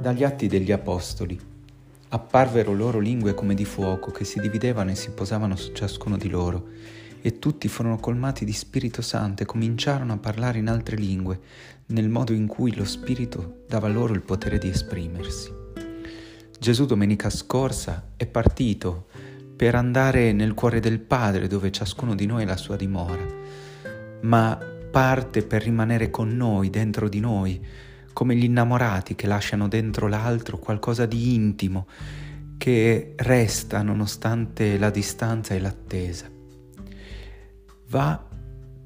Dagli atti degli Apostoli. Apparvero loro lingue come di fuoco che si dividevano e si posavano su ciascuno di loro, e tutti furono colmati di Spirito Santo e cominciarono a parlare in altre lingue, nel modo in cui lo Spirito dava loro il potere di esprimersi. Gesù domenica scorsa è partito per andare nel cuore del Padre dove ciascuno di noi è la sua dimora, ma parte per rimanere con noi, dentro di noi, come gli innamorati che lasciano dentro l'altro qualcosa di intimo che resta nonostante la distanza e l'attesa. Va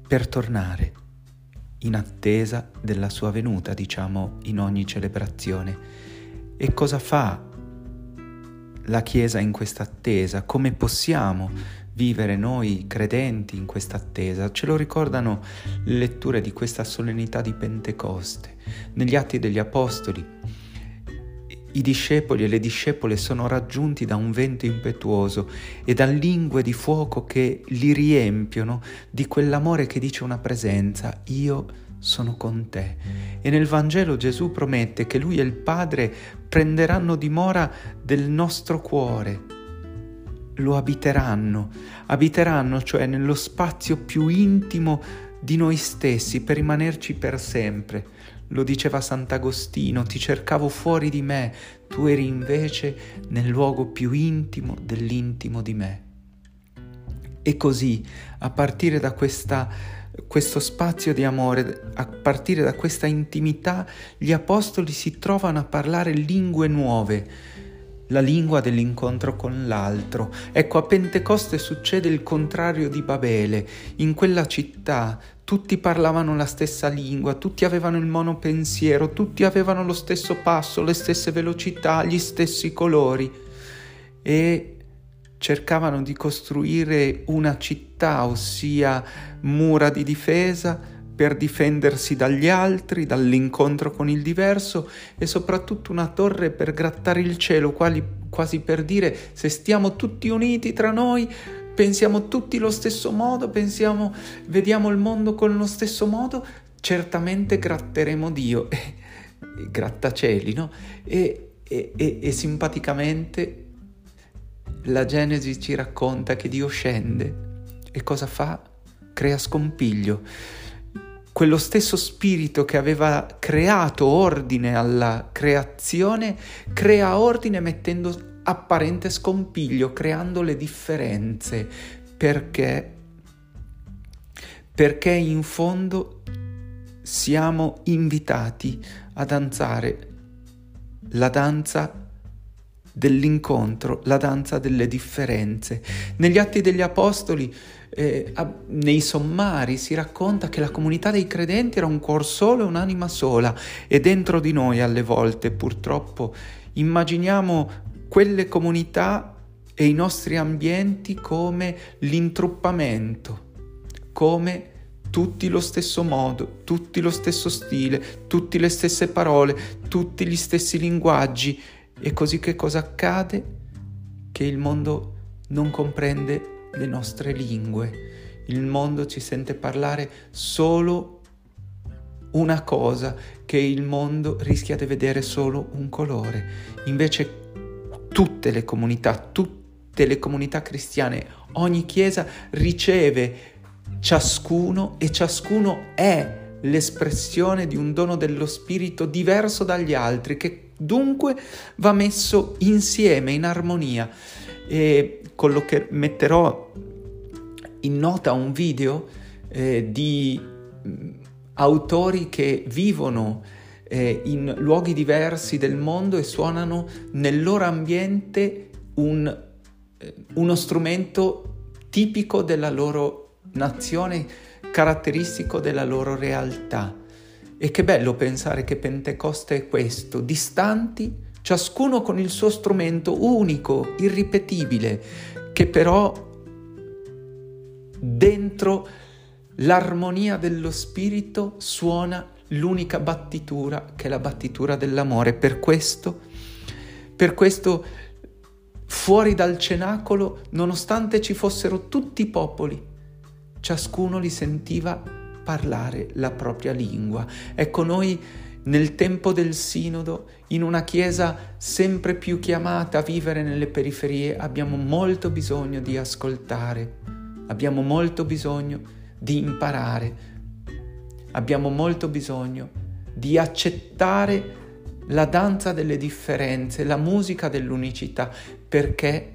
per tornare in attesa della sua venuta, diciamo, in ogni celebrazione. E cosa fa la Chiesa in questa attesa? Come possiamo vivere noi credenti in questa attesa. Ce lo ricordano le letture di questa solennità di Pentecoste. Negli Atti degli Apostoli i discepoli e le discepole sono raggiunti da un vento impetuoso e da lingue di fuoco che li riempiono di quell'amore che dice una presenza, io sono con te. E nel Vangelo Gesù promette che lui e il Padre prenderanno dimora del nostro cuore lo abiteranno, abiteranno cioè nello spazio più intimo di noi stessi per rimanerci per sempre. Lo diceva Sant'Agostino, ti cercavo fuori di me, tu eri invece nel luogo più intimo dell'intimo di me. E così, a partire da questa, questo spazio di amore, a partire da questa intimità, gli apostoli si trovano a parlare lingue nuove, la lingua dell'incontro con l'altro. Ecco, a Pentecoste succede il contrario di Babele. In quella città tutti parlavano la stessa lingua, tutti avevano il monopensiero, tutti avevano lo stesso passo, le stesse velocità, gli stessi colori e cercavano di costruire una città, ossia mura di difesa, per difendersi dagli altri, dall'incontro con il diverso e soprattutto una torre per grattare il cielo, quali, quasi per dire se stiamo tutti uniti tra noi, pensiamo tutti lo stesso modo, pensiamo, vediamo il mondo con lo stesso modo, certamente gratteremo Dio. grattacieli, no? E, e, e, e simpaticamente la Genesi ci racconta che Dio scende e cosa fa? Crea scompiglio quello stesso spirito che aveva creato ordine alla creazione, crea ordine mettendo apparente scompiglio, creando le differenze, perché, perché in fondo siamo invitati a danzare la danza dell'incontro, la danza delle differenze. Negli Atti degli Apostoli, eh, nei sommari, si racconta che la comunità dei credenti era un cuor solo e un'anima sola e dentro di noi alle volte purtroppo immaginiamo quelle comunità e i nostri ambienti come l'intruppamento, come tutti lo stesso modo, tutti lo stesso stile, tutte le stesse parole, tutti gli stessi linguaggi e così che cosa accade? Che il mondo non comprende le nostre lingue, il mondo ci sente parlare solo una cosa, che il mondo rischia di vedere solo un colore. Invece tutte le comunità, tutte le comunità cristiane, ogni chiesa riceve ciascuno e ciascuno è l'espressione di un dono dello Spirito diverso dagli altri, che dunque va messo insieme, in armonia. E collocher- metterò in nota un video eh, di mm, autori che vivono eh, in luoghi diversi del mondo e suonano nel loro ambiente un, eh, uno strumento tipico della loro nazione caratteristico della loro realtà. E che bello pensare che Pentecoste è questo, distanti, ciascuno con il suo strumento unico, irripetibile, che però dentro l'armonia dello spirito suona l'unica battitura che è la battitura dell'amore. Per questo, per questo fuori dal cenacolo, nonostante ci fossero tutti i popoli, ciascuno li sentiva parlare la propria lingua. Ecco, noi nel tempo del sinodo, in una chiesa sempre più chiamata a vivere nelle periferie, abbiamo molto bisogno di ascoltare, abbiamo molto bisogno di imparare, abbiamo molto bisogno di accettare la danza delle differenze, la musica dell'unicità, perché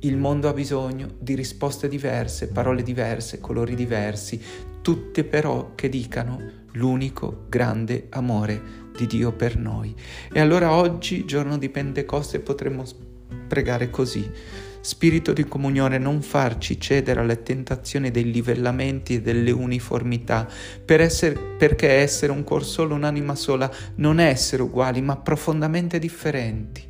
il mondo ha bisogno di risposte diverse, parole diverse, colori diversi, tutte però che dicano l'unico grande amore di Dio per noi. E allora oggi, giorno di Pentecoste, potremmo pregare così. Spirito di comunione, non farci cedere alle tentazioni dei livellamenti e delle uniformità, per essere, perché essere un cuor solo, un'anima sola, non è essere uguali, ma profondamente differenti.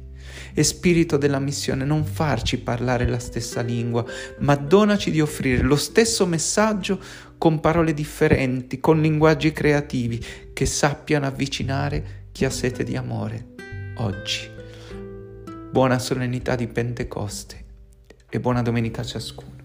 E spirito della missione, non farci parlare la stessa lingua, ma donaci di offrire lo stesso messaggio con parole differenti, con linguaggi creativi che sappiano avvicinare chi ha sete di amore oggi. Buona solennità di Pentecoste e buona domenica a ciascuno.